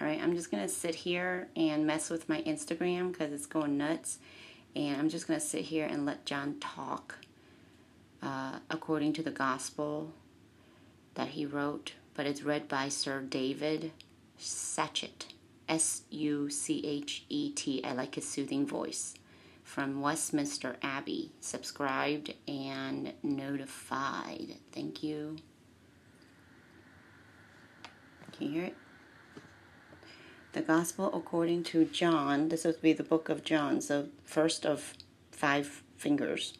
All right, I'm just going to sit here and mess with my Instagram because it's going nuts. And I'm just going to sit here and let John talk uh, according to the gospel that he wrote. But it's read by Sir David Suchet. S U C H E T. I like his soothing voice. From Westminster Abbey. Subscribed and notified. Thank you. Can you hear it? The Gospel according to John. This would be the book of John, so first of five fingers.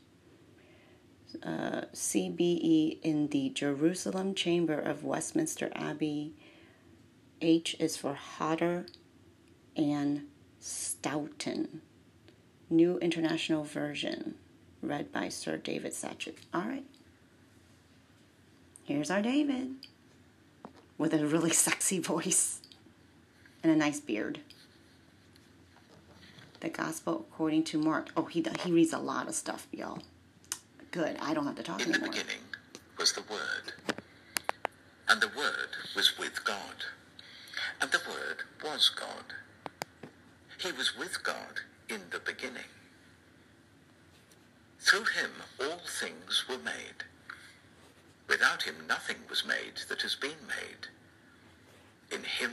Uh, CBE in the Jerusalem Chamber of Westminster Abbey. H is for Hodder and Stoughton. New International Version, read by Sir David Suchet. All right. Here's our David with a really sexy voice and a nice beard. The Gospel according to Mark. Oh, he he reads a lot of stuff, y'all. Good. I don't have to talk In anymore. In the beginning was the Word, and the Word was with God, and the Word was God. He was with God in the beginning. Through him all things were made. Without him nothing was made that has been made. In him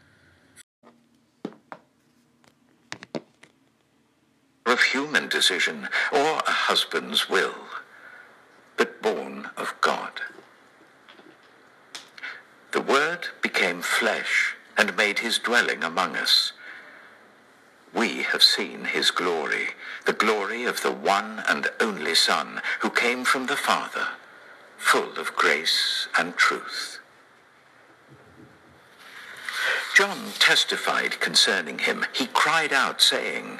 Of human decision or a husband's will, but born of God. The Word became flesh and made his dwelling among us. We have seen his glory, the glory of the one and only Son, who came from the Father, full of grace and truth. John testified concerning him. He cried out, saying,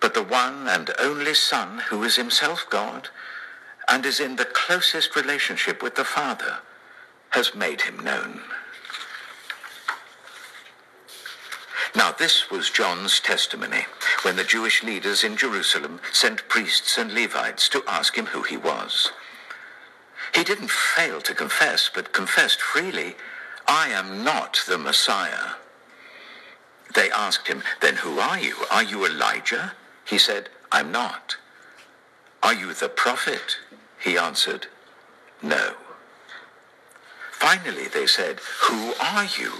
but the one and only Son who is himself God and is in the closest relationship with the Father has made him known. Now this was John's testimony when the Jewish leaders in Jerusalem sent priests and Levites to ask him who he was. He didn't fail to confess, but confessed freely, I am not the Messiah. They asked him, Then who are you? Are you Elijah? He said, I'm not. Are you the prophet? He answered, No. Finally they said, Who are you?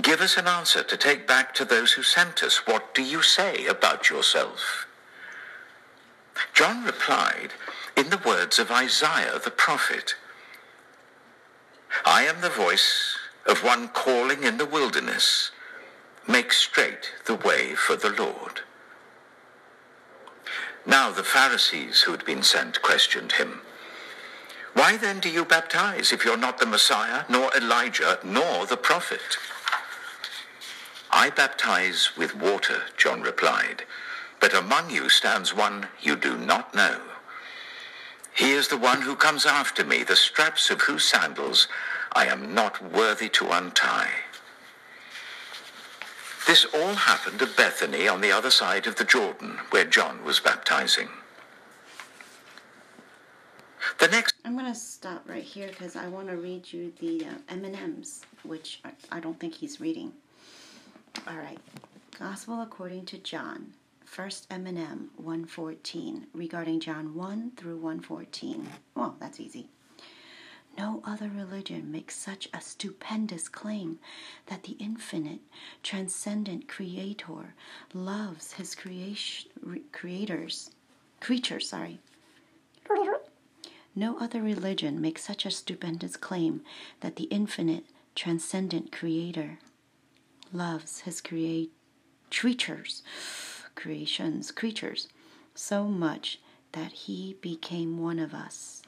Give us an answer to take back to those who sent us. What do you say about yourself? John replied in the words of Isaiah the prophet, I am the voice of one calling in the wilderness, make straight the way for the Lord. Now the Pharisees who had been sent questioned him, Why then do you baptize if you're not the Messiah, nor Elijah, nor the prophet? I baptize with water, John replied, but among you stands one you do not know. He is the one who comes after me, the straps of whose sandals I am not worthy to untie. This all happened at Bethany on the other side of the Jordan, where John was baptizing. The next. I'm going to stop right here because I want to read you the uh, M&Ms, which I, don't think he's reading. All right. Gospel according to John. First M&M 114 regarding John 1 through 114. Well, that's easy. No other religion makes such a stupendous claim that the infinite, transcendent creator loves his creation, creators, creatures, sorry. No other religion makes such a stupendous claim that the infinite, transcendent creator loves his create creatures, creations, creatures so much that he became one of us.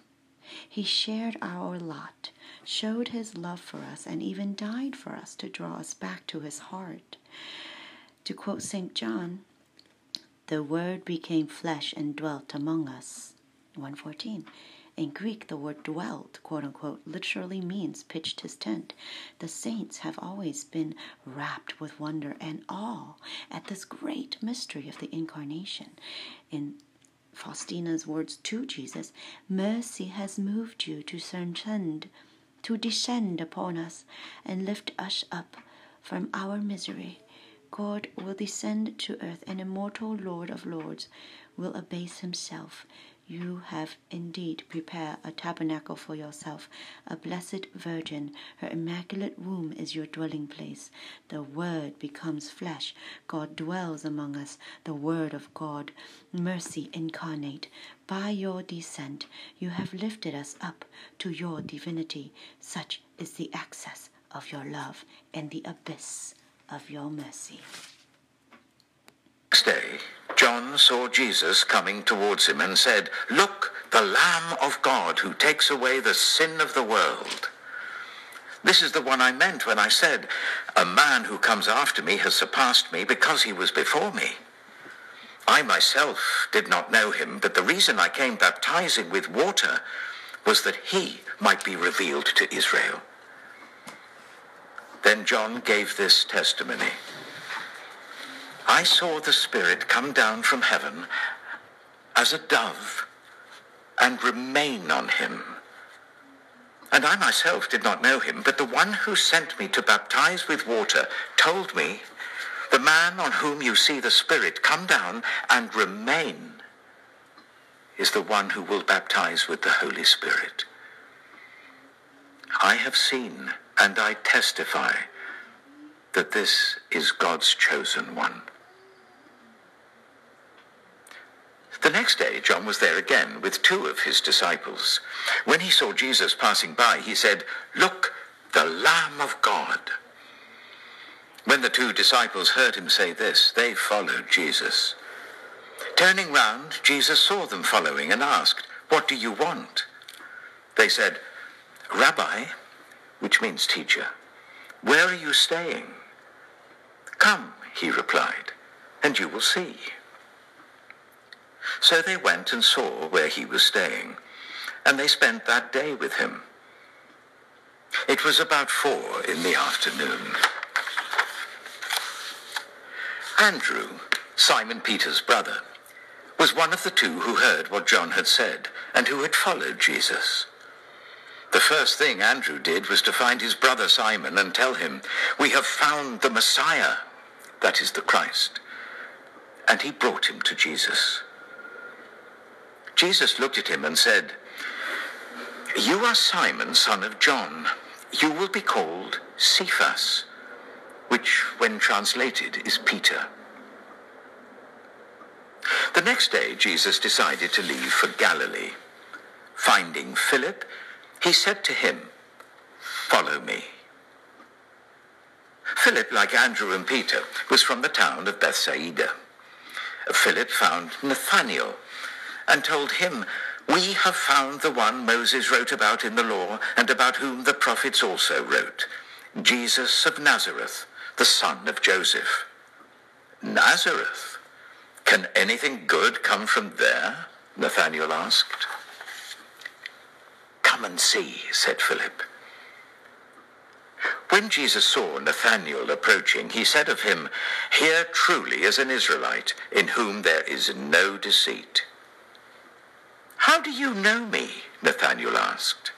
He shared our lot, showed his love for us, and even died for us to draw us back to his heart. To quote St. John, the Word became flesh and dwelt among us. 114. In Greek, the word dwelt, quote unquote, literally means pitched his tent. The saints have always been rapt with wonder and awe at this great mystery of the Incarnation. In Faustina's words to Jesus, mercy has moved you to transcend, to descend upon us and lift us up from our misery. God will descend to earth, and immortal Lord of Lords will abase himself you have indeed prepared a tabernacle for yourself, a blessed virgin. Her immaculate womb is your dwelling place. The Word becomes flesh. God dwells among us, the Word of God, mercy incarnate. By your descent, you have lifted us up to your divinity. Such is the access of your love and the abyss of your mercy. Next day, John saw Jesus coming towards him and said, Look, the Lamb of God who takes away the sin of the world. This is the one I meant when I said, A man who comes after me has surpassed me because he was before me. I myself did not know him, but the reason I came baptizing with water was that he might be revealed to Israel. Then John gave this testimony. I saw the Spirit come down from heaven as a dove and remain on him. And I myself did not know him, but the one who sent me to baptize with water told me, the man on whom you see the Spirit come down and remain is the one who will baptize with the Holy Spirit. I have seen and I testify that this is God's chosen one. The next day, John was there again with two of his disciples. When he saw Jesus passing by, he said, Look, the Lamb of God. When the two disciples heard him say this, they followed Jesus. Turning round, Jesus saw them following and asked, What do you want? They said, Rabbi, which means teacher, where are you staying? Come, he replied, and you will see. So they went and saw where he was staying, and they spent that day with him. It was about four in the afternoon. Andrew, Simon Peter's brother, was one of the two who heard what John had said and who had followed Jesus. The first thing Andrew did was to find his brother Simon and tell him, We have found the Messiah, that is the Christ. And he brought him to Jesus. Jesus looked at him and said, You are Simon, son of John. You will be called Cephas, which, when translated, is Peter. The next day, Jesus decided to leave for Galilee. Finding Philip, he said to him, Follow me. Philip, like Andrew and Peter, was from the town of Bethsaida. Philip found Nathanael and told him, We have found the one Moses wrote about in the law and about whom the prophets also wrote, Jesus of Nazareth, the son of Joseph. Nazareth? Can anything good come from there? Nathanael asked. Come and see, said Philip. When Jesus saw Nathanael approaching, he said of him, Here truly is an Israelite, in whom there is no deceit. How do you know me? Nathanael asked.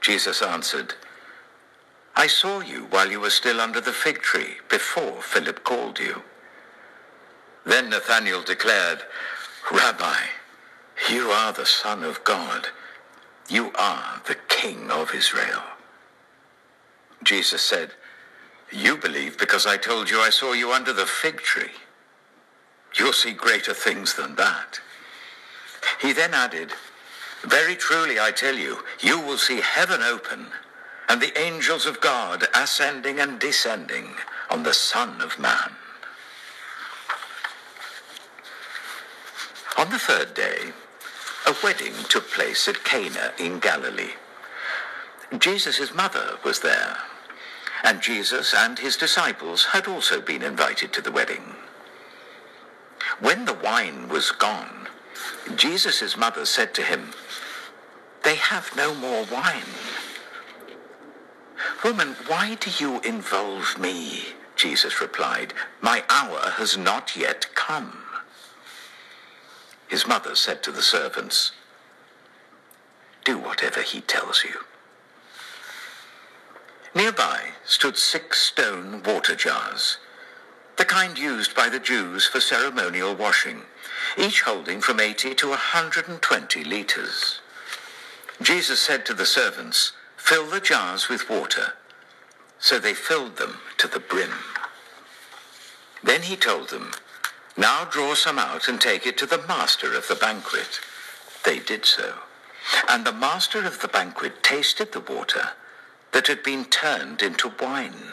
Jesus answered, I saw you while you were still under the fig tree, before Philip called you. Then Nathanael declared, Rabbi, you are the Son of God. You are the King of Israel. Jesus said, You believe because I told you I saw you under the fig tree. You'll see greater things than that. He then added, Very truly I tell you, you will see heaven open and the angels of God ascending and descending on the Son of Man. On the third day, a wedding took place at Cana in Galilee. Jesus' mother was there, and Jesus and his disciples had also been invited to the wedding. When the wine was gone, Jesus' mother said to him, They have no more wine. Woman, why do you involve me? Jesus replied, My hour has not yet come. His mother said to the servants, Do whatever he tells you. Nearby stood six stone water jars, the kind used by the Jews for ceremonial washing, each holding from 80 to 120 litres. Jesus said to the servants, Fill the jars with water. So they filled them to the brim. Then he told them, Now draw some out and take it to the master of the banquet. They did so. And the master of the banquet tasted the water that had been turned into wine.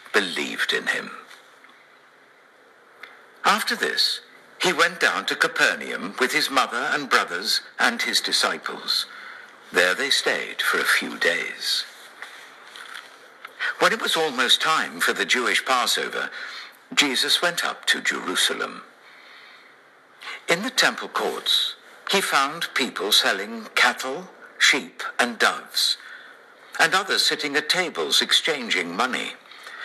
believed in him. After this, he went down to Capernaum with his mother and brothers and his disciples. There they stayed for a few days. When it was almost time for the Jewish Passover, Jesus went up to Jerusalem. In the temple courts, he found people selling cattle, sheep, and doves, and others sitting at tables exchanging money.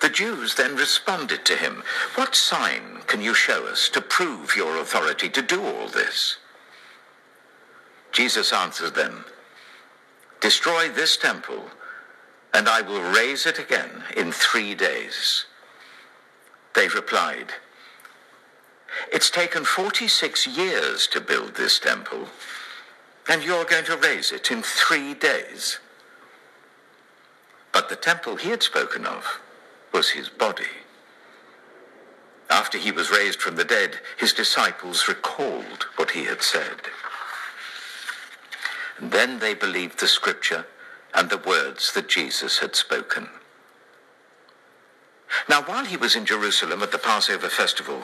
The Jews then responded to him, What sign can you show us to prove your authority to do all this? Jesus answered them, Destroy this temple, and I will raise it again in three days. They replied, It's taken 46 years to build this temple, and you're going to raise it in three days. But the temple he had spoken of was his body. After he was raised from the dead, his disciples recalled what he had said. And then they believed the scripture and the words that Jesus had spoken. Now, while he was in Jerusalem at the Passover festival,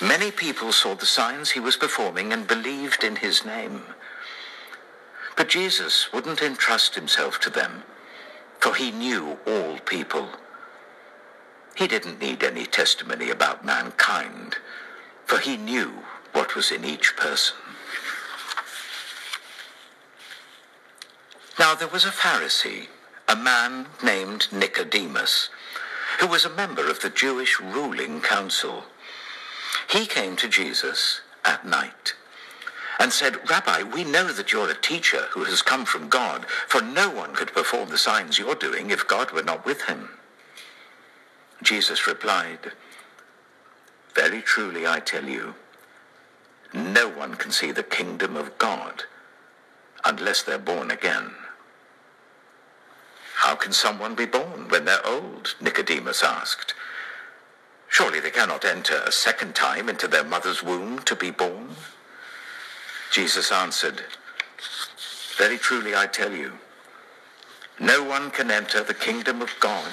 many people saw the signs he was performing and believed in his name. But Jesus wouldn't entrust himself to them, for he knew all people he didn't need any testimony about mankind, for he knew what was in each person. Now there was a Pharisee, a man named Nicodemus, who was a member of the Jewish ruling council. He came to Jesus at night and said, Rabbi, we know that you're a teacher who has come from God, for no one could perform the signs you're doing if God were not with him. Jesus replied, Very truly I tell you, no one can see the kingdom of God unless they're born again. How can someone be born when they're old? Nicodemus asked. Surely they cannot enter a second time into their mother's womb to be born? Jesus answered, Very truly I tell you, no one can enter the kingdom of God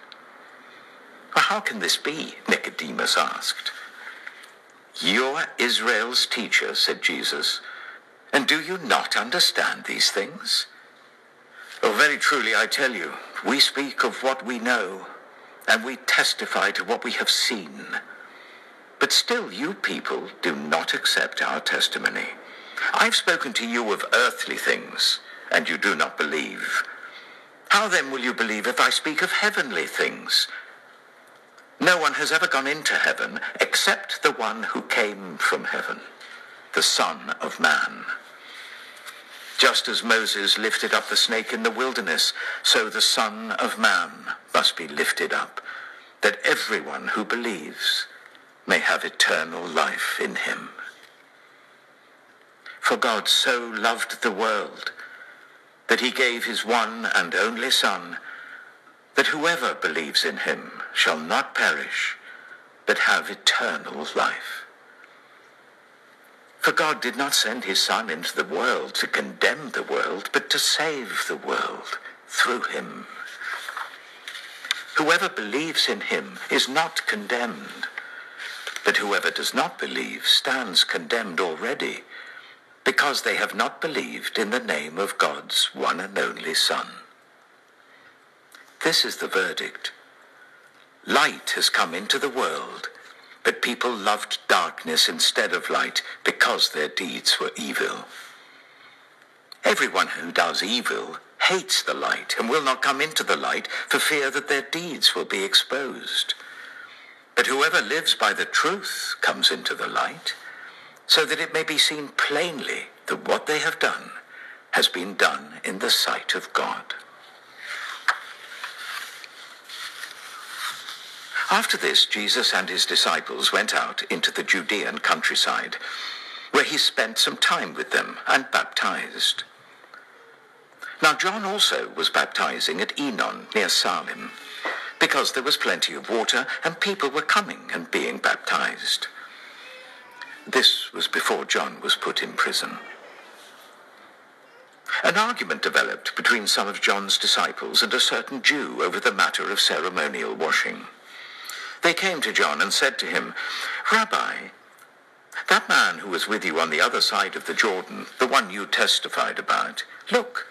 How can this be? Nicodemus asked. You're Israel's teacher, said Jesus, and do you not understand these things? Oh, very truly I tell you, we speak of what we know, and we testify to what we have seen. But still you people do not accept our testimony. I've spoken to you of earthly things, and you do not believe. How then will you believe if I speak of heavenly things? No one has ever gone into heaven except the one who came from heaven, the Son of Man. Just as Moses lifted up the snake in the wilderness, so the Son of Man must be lifted up, that everyone who believes may have eternal life in him. For God so loved the world that he gave his one and only Son, that whoever believes in him shall not perish, but have eternal life. For God did not send his Son into the world to condemn the world, but to save the world through him. Whoever believes in him is not condemned, but whoever does not believe stands condemned already, because they have not believed in the name of God's one and only Son. This is the verdict. Light has come into the world, but people loved darkness instead of light because their deeds were evil. Everyone who does evil hates the light and will not come into the light for fear that their deeds will be exposed. But whoever lives by the truth comes into the light, so that it may be seen plainly that what they have done has been done in the sight of God. After this, Jesus and his disciples went out into the Judean countryside, where he spent some time with them and baptized. Now John also was baptizing at Aenon near Salim, because there was plenty of water and people were coming and being baptized. This was before John was put in prison. An argument developed between some of John's disciples and a certain Jew over the matter of ceremonial washing. They came to John and said to him, Rabbi, that man who was with you on the other side of the Jordan, the one you testified about, look,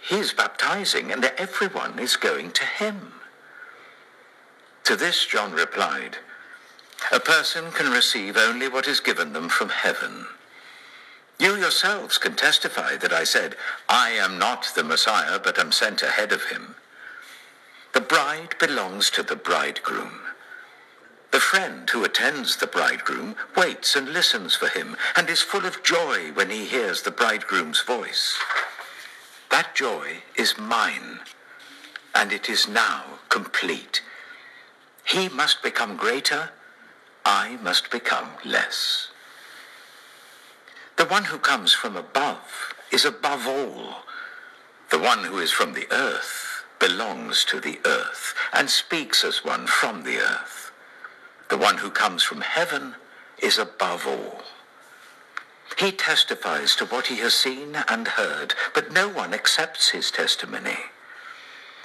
he's baptizing and everyone is going to him. To this John replied, A person can receive only what is given them from heaven. You yourselves can testify that I said, I am not the Messiah, but am sent ahead of him. The bride belongs to the bridegroom. The friend who attends the bridegroom waits and listens for him and is full of joy when he hears the bridegroom's voice. That joy is mine, and it is now complete. He must become greater, I must become less. The one who comes from above is above all. The one who is from the earth belongs to the earth and speaks as one from the earth. The one who comes from heaven is above all. He testifies to what he has seen and heard, but no one accepts his testimony.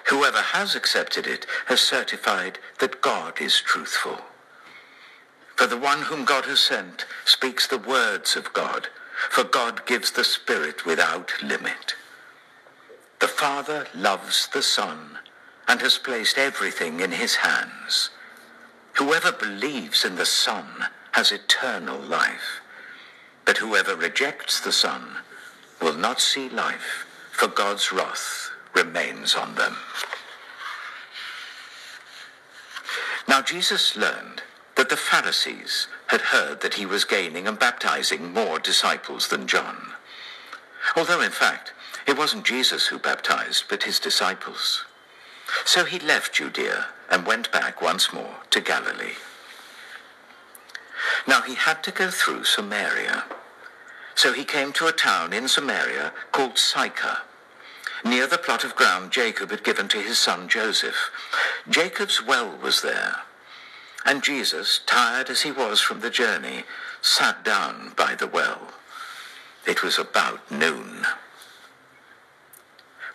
Whoever has accepted it has certified that God is truthful. For the one whom God has sent speaks the words of God, for God gives the Spirit without limit. The Father loves the Son and has placed everything in his hands. Whoever believes in the Son has eternal life. But whoever rejects the Son will not see life, for God's wrath remains on them. Now Jesus learned that the Pharisees had heard that he was gaining and baptizing more disciples than John. Although, in fact, it wasn't Jesus who baptized, but his disciples. So he left Judea and went back once more to Galilee. Now he had to go through Samaria. So he came to a town in Samaria called Sychar, near the plot of ground Jacob had given to his son Joseph. Jacob's well was there. And Jesus, tired as he was from the journey, sat down by the well. It was about noon.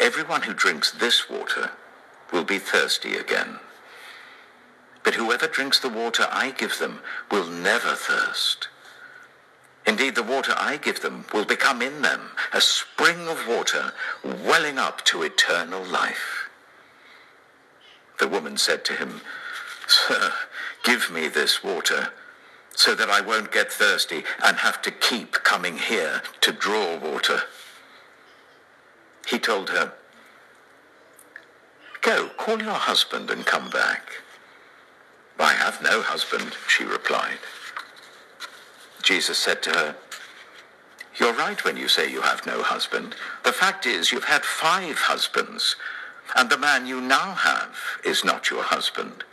Everyone who drinks this water will be thirsty again. But whoever drinks the water I give them will never thirst. Indeed, the water I give them will become in them a spring of water welling up to eternal life. The woman said to him, Sir, give me this water so that I won't get thirsty and have to keep coming here to draw water. He told her, Go, call your husband and come back. I have no husband, she replied. Jesus said to her, You're right when you say you have no husband. The fact is, you've had five husbands, and the man you now have is not your husband.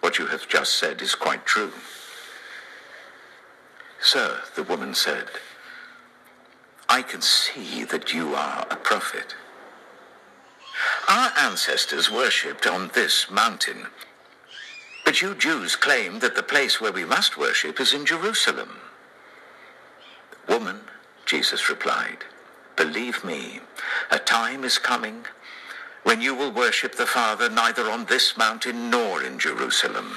What you have just said is quite true. Sir, the woman said, I can see that you are a prophet. Our ancestors worshipped on this mountain, but you Jews claim that the place where we must worship is in Jerusalem. Woman, Jesus replied, believe me, a time is coming when you will worship the Father neither on this mountain nor in Jerusalem.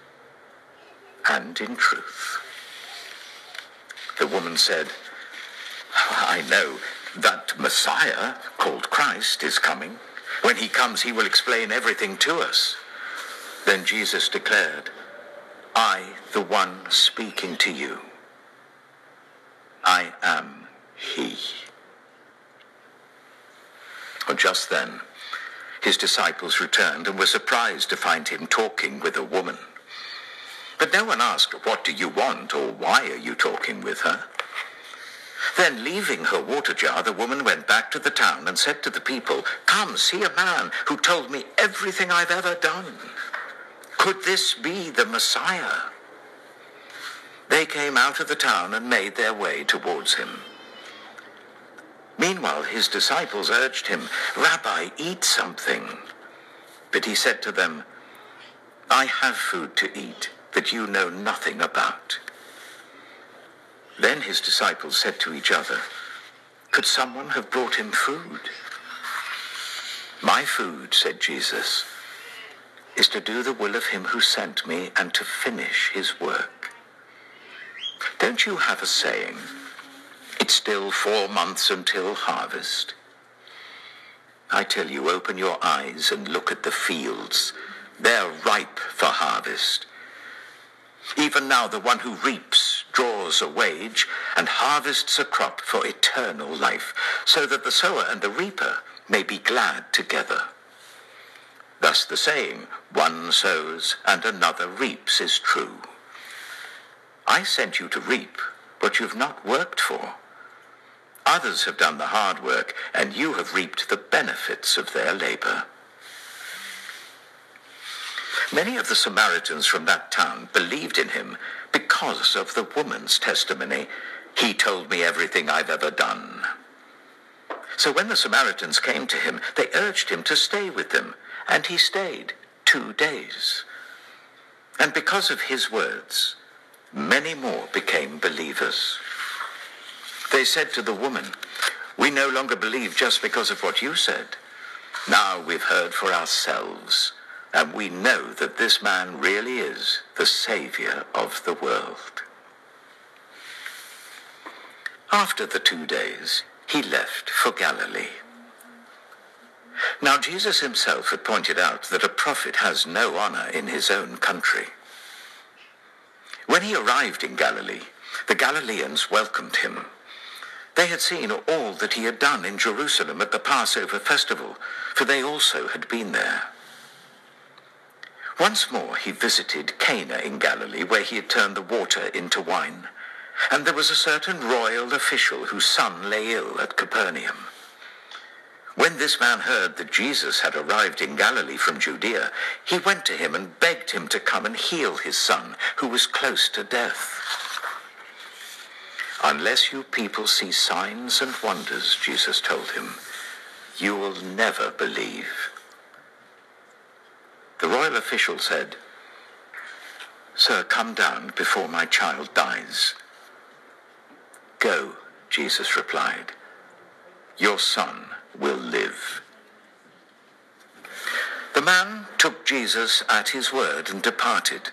and in truth. The woman said, I know that Messiah, called Christ, is coming. When he comes, he will explain everything to us. Then Jesus declared, I, the one speaking to you, I am he. Just then, his disciples returned and were surprised to find him talking with a woman. But no one asked, What do you want, or why are you talking with her? Then, leaving her water jar, the woman went back to the town and said to the people, Come, see a man who told me everything I've ever done. Could this be the Messiah? they came out of the town and made their way towards him. Meanwhile, his disciples urged him, Rabbi, eat something. But he said to them, I have food to eat that you know nothing about. Then his disciples said to each other, Could someone have brought him food? My food, said Jesus, is to do the will of him who sent me and to finish his work. Don't you have a saying? It's still four months until harvest. I tell you, open your eyes and look at the fields. They're ripe for harvest. Even now the one who reaps draws a wage and harvests a crop for eternal life, so that the sower and the reaper may be glad together. Thus the saying, one sows and another reaps, is true. I sent you to reap what you've not worked for. Others have done the hard work, and you have reaped the benefits of their labor. Many of the Samaritans from that town believed in him because of the woman's testimony. He told me everything I've ever done. So when the Samaritans came to him, they urged him to stay with them, and he stayed two days. And because of his words, many more became believers. They said to the woman, We no longer believe just because of what you said. Now we've heard for ourselves, and we know that this man really is the Savior of the world. After the two days, he left for Galilee. Now Jesus himself had pointed out that a prophet has no honor in his own country. When he arrived in Galilee, the Galileans welcomed him. They had seen all that he had done in Jerusalem at the Passover festival, for they also had been there. Once more he visited Cana in Galilee, where he had turned the water into wine. And there was a certain royal official whose son lay ill at Capernaum. When this man heard that Jesus had arrived in Galilee from Judea, he went to him and begged him to come and heal his son, who was close to death. Unless you people see signs and wonders, Jesus told him, you will never believe. The royal official said, Sir, come down before my child dies. Go, Jesus replied. Your son will live. The man took Jesus at his word and departed.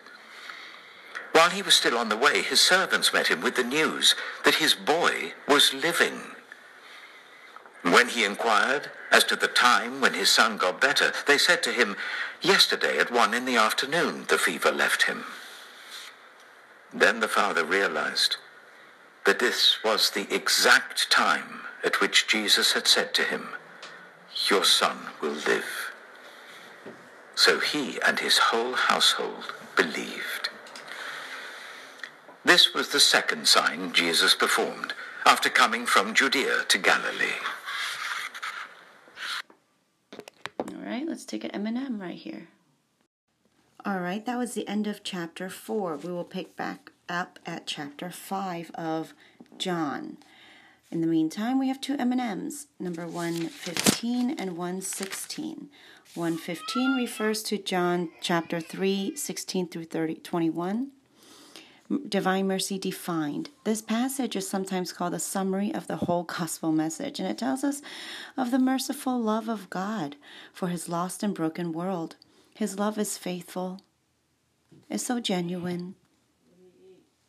While he was still on the way, his servants met him with the news that his boy was living. When he inquired as to the time when his son got better, they said to him, Yesterday at one in the afternoon the fever left him. Then the father realized that this was the exact time at which Jesus had said to him, Your son will live. So he and his whole household believed. This was the second sign Jesus performed after coming from Judea to Galilee. All right, let's take an M&M right here. All right, that was the end of chapter 4. We will pick back up at chapter 5 of John. In the meantime, we have two M&Ms, number 115 and 116. 115 refers to John chapter 3, 16 through 30, 21. Divine Mercy Defined. This passage is sometimes called a summary of the whole gospel message, and it tells us of the merciful love of God for his lost and broken world. His love is faithful, is so genuine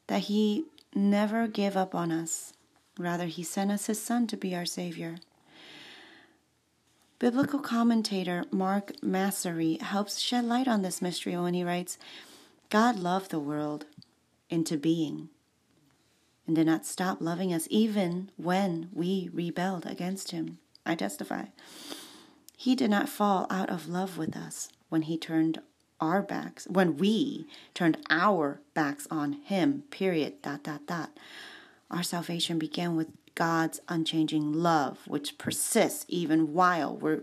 that he never gave up on us. Rather, he sent us his son to be our Savior. Biblical commentator Mark Massery helps shed light on this mystery when he writes, God loved the world into being and did not stop loving us even when we rebelled against him. I testify. He did not fall out of love with us when he turned our backs, when we turned our backs on him, period, dot, dot, dot. Our salvation began with God's unchanging love, which persists even while we're,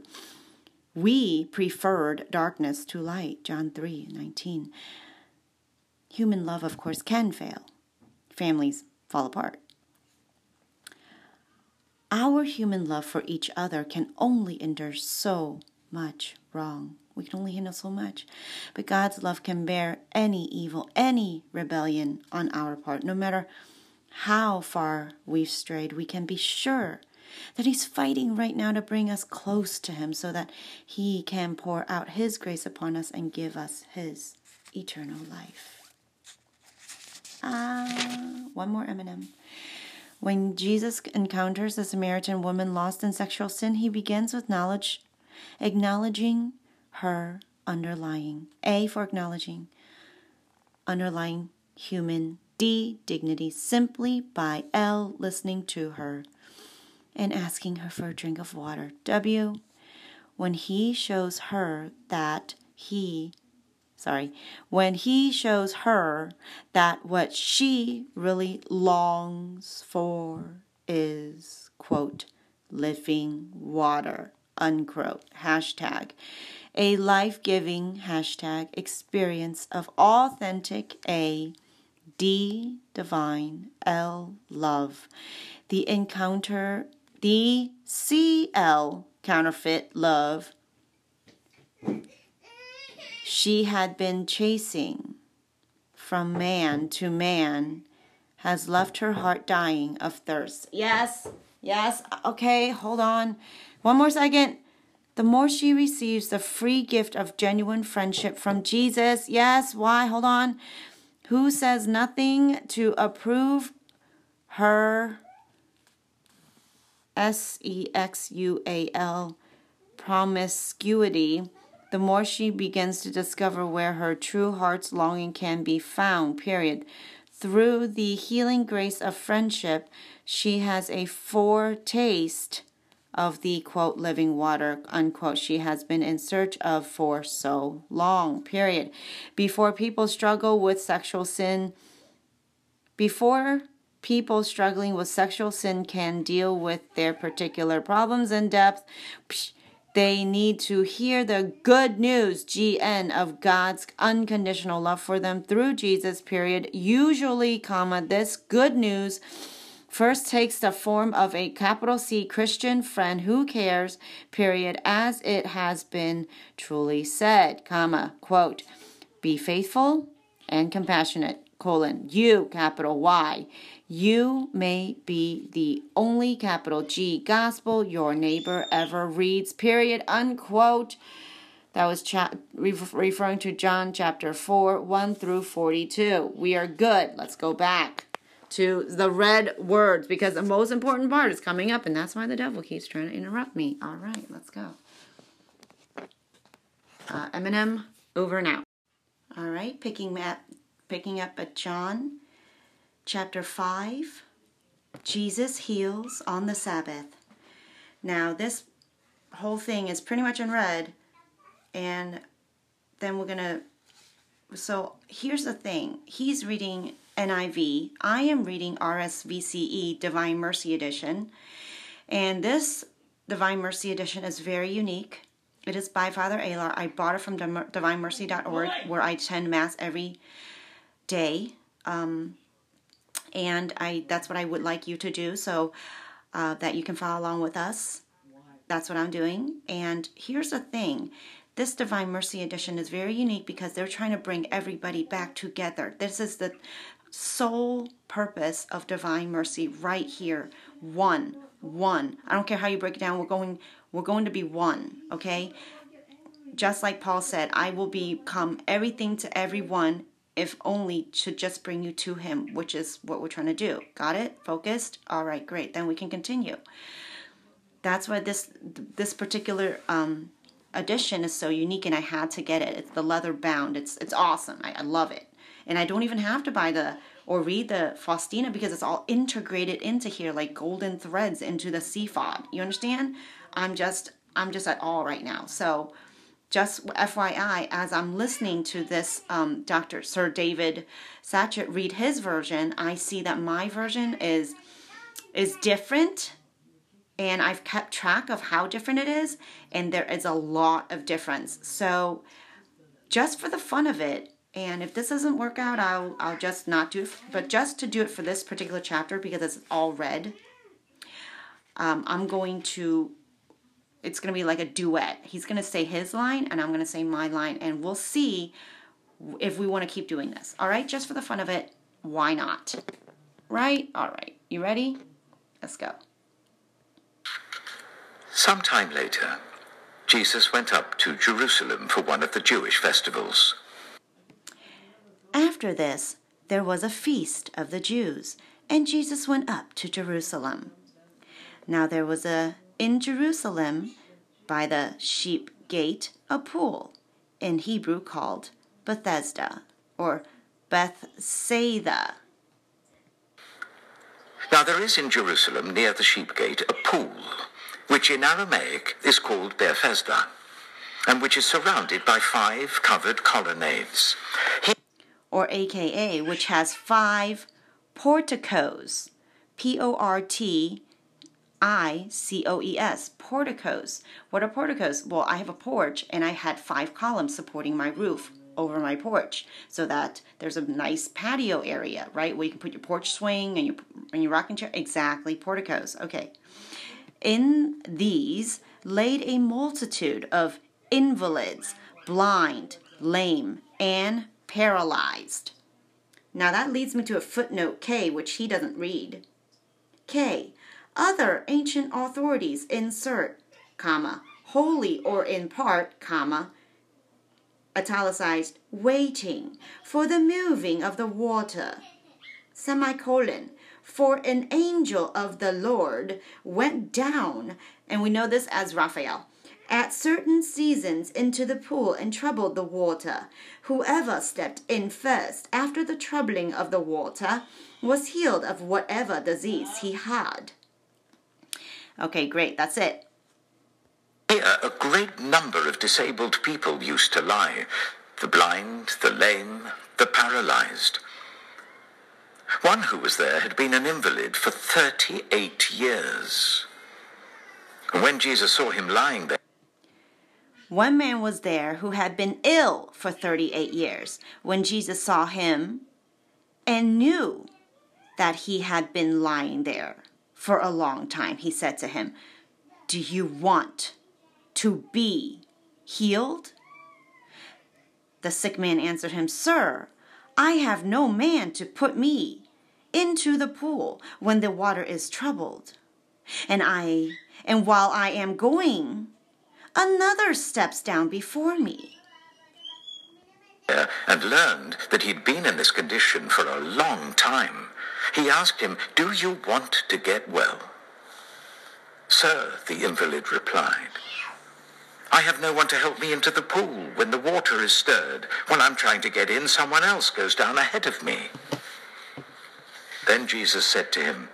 we preferred darkness to light, John 3 19. Human love, of course, can fail. families fall apart. Our human love for each other can only endure so much wrong. We can only handle so much. But God's love can bear any evil, any rebellion on our part. No matter how far we've strayed, we can be sure that He's fighting right now to bring us close to Him so that He can pour out His grace upon us and give us His eternal life. Ah, one more M&M. When Jesus encounters the Samaritan woman lost in sexual sin, he begins with knowledge, acknowledging her underlying. A for acknowledging, underlying human. D, dignity, simply by L, listening to her and asking her for a drink of water. W, when he shows her that he sorry, when he shows her that what she really longs for is, quote, living water, unquote, hashtag, a life giving hashtag experience of authentic A, D, divine, L, love. The encounter, the CL, counterfeit love she had been chasing from man to man has left her heart dying of thirst. Yes, yes, okay, hold on. One more second. The more she receives the free gift of genuine friendship from Jesus. Yes, why? Hold on. Who says nothing to approve her S E X U A L promiscuity the more she begins to discover where her true heart's longing can be found, period. Through the healing grace of friendship, she has a foretaste of the quote living water unquote she has been in search of for so long period before people struggle with sexual sin before people struggling with sexual sin can deal with their particular problems in depth psh, they need to hear the good news, GN, of God's unconditional love for them through Jesus, period. Usually, comma, this good news first takes the form of a capital C Christian friend who cares, period, as it has been truly said, comma, quote, be faithful and compassionate, colon, you, capital Y, you may be the only capital G gospel your neighbor ever reads, period, unquote. That was cha- referring to John chapter 4, 1 through 42. We are good. Let's go back to the red words because the most important part is coming up, and that's why the devil keeps trying to interrupt me. All right, let's go. Uh, M&M over now. All right, picking up, picking up at John chapter 5 Jesus heals on the Sabbath. Now, this whole thing is pretty much in red, and then we're going to. So, here's the thing he's reading NIV, I am reading RSVCE Divine Mercy Edition, and this Divine Mercy Edition is very unique. It is by Father Alar. I bought it from divinemercy.org, where I attend Mass every day. Um, and I that's what I would like you to do so uh, that you can follow along with us. That's what I'm doing. And here's the thing. This Divine Mercy edition is very unique because they're trying to bring everybody back together. This is the sole purpose of Divine Mercy right here. One, one. I don't care how you break it down. We're going we're going to be one, okay? Just like Paul said, I will become everything to everyone if only to just bring you to Him, which is what we're trying to do. Got it? Focused? All right, great. Then we can continue. That's why this this particular um, edition is so unique, and I had to get it. It's the leather bound. It's it's awesome. I, I love it, and I don't even have to buy the or read the Faustina because it's all integrated into here like golden threads into the CFOD. You understand? I'm just I'm just at all right now. So just FYI, as I'm listening to this um, Dr. Sir David Suchet read his version, I see that my version is is different, and I've kept track of how different it is, and there is a lot of difference. So, just for the fun of it, And if this doesn't work out, I'll I'll just not do it. But just to do it for this particular chapter because it's all red, um, I'm going to. It's going to be like a duet. He's going to say his line, and I'm going to say my line, and we'll see if we want to keep doing this. All right, just for the fun of it, why not? Right? All right. You ready? Let's go. Sometime later, Jesus went up to Jerusalem for one of the Jewish festivals. After this, there was a feast of the Jews, and Jesus went up to Jerusalem. Now there was a in Jerusalem by the sheep gate a pool, in Hebrew called Bethesda or Bethsaida. Now there is in Jerusalem near the sheep gate a pool, which in Aramaic is called Bethesda, and which is surrounded by five covered colonnades. He or AKA, which has five porticos. P O R T I C O E S. Porticos. What are porticos? Well, I have a porch and I had five columns supporting my roof over my porch so that there's a nice patio area, right? Where you can put your porch swing and your and your rocking chair. Exactly, porticos. Okay. In these laid a multitude of invalids, blind, lame, and paralyzed. Now that leads me to a footnote K, which he doesn't read. K. Other ancient authorities insert, comma, wholly or in part, comma, italicized, waiting for the moving of the water, semicolon, for an angel of the Lord went down, and we know this as Raphael, at certain seasons into the pool and troubled the water. Whoever stepped in first after the troubling of the water was healed of whatever disease he had. Okay, great, that's it. Here, a great number of disabled people used to lie the blind, the lame, the paralyzed. One who was there had been an invalid for 38 years. And when Jesus saw him lying there, One man was there who had been ill for 38 years. When Jesus saw him and knew that he had been lying there for a long time, he said to him, Do you want to be healed? The sick man answered him, Sir, I have no man to put me into the pool when the water is troubled. And I and while I am going, another steps down before me. and learned that he'd been in this condition for a long time, he asked him, Do you want to get well? Sir, the invalid replied, I have no one to help me into the pool when the water is stirred. When I'm trying to get in, someone else goes down ahead of me. Then Jesus said to him,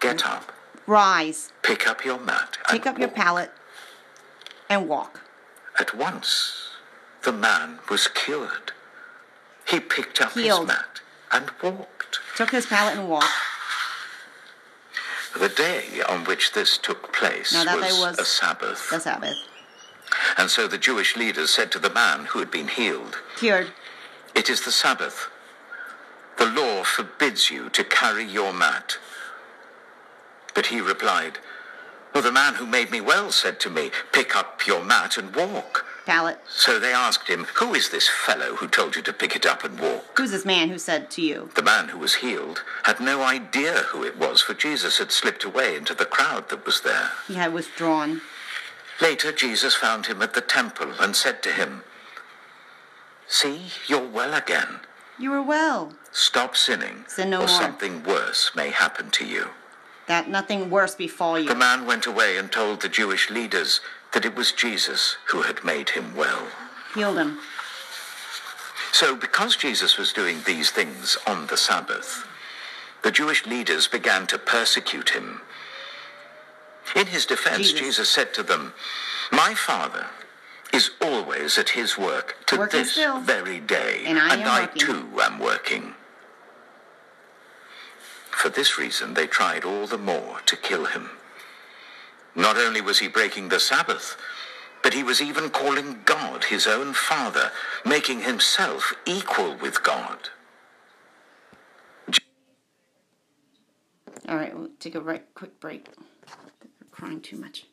Get up, Rise, pick up your mat, pick up your pallet, and walk. At once, the man was cured. He picked up Healed. his mat and walked. Took his pallet and walked. The day on which this took place was, was a Sabbath. The Sabbath. And so the Jewish leaders said to the man who had been healed, Cured. It is the Sabbath. The law forbids you to carry your mat. But he replied, Well, the man who made me well said to me, Pick up your mat and walk. Pallet. So they asked him, Who is this fellow who told you to pick it up and walk? Who's this man who said to you? The man who was healed had no idea who it was, for Jesus had slipped away into the crowd that was there. He had withdrawn. Later, Jesus found him at the temple and said to him, See, you're well again. You are well. Stop sinning, Sin no or more. something worse may happen to you. That nothing worse befall you. The man went away and told the Jewish leaders that it was Jesus who had made him well. Healed him. So, because Jesus was doing these things on the Sabbath, the Jewish leaders began to persecute him. In his defense, Jesus. Jesus. said to them, My Father is always at his work to Working this still. very day, And I am working. too am working. For this reason, they tried all the more to kill him. Not only was he breaking the Sabbath, but he was even calling God his own Father, making himself equal with God. All right, we'll take a right quick break. They're crying too much.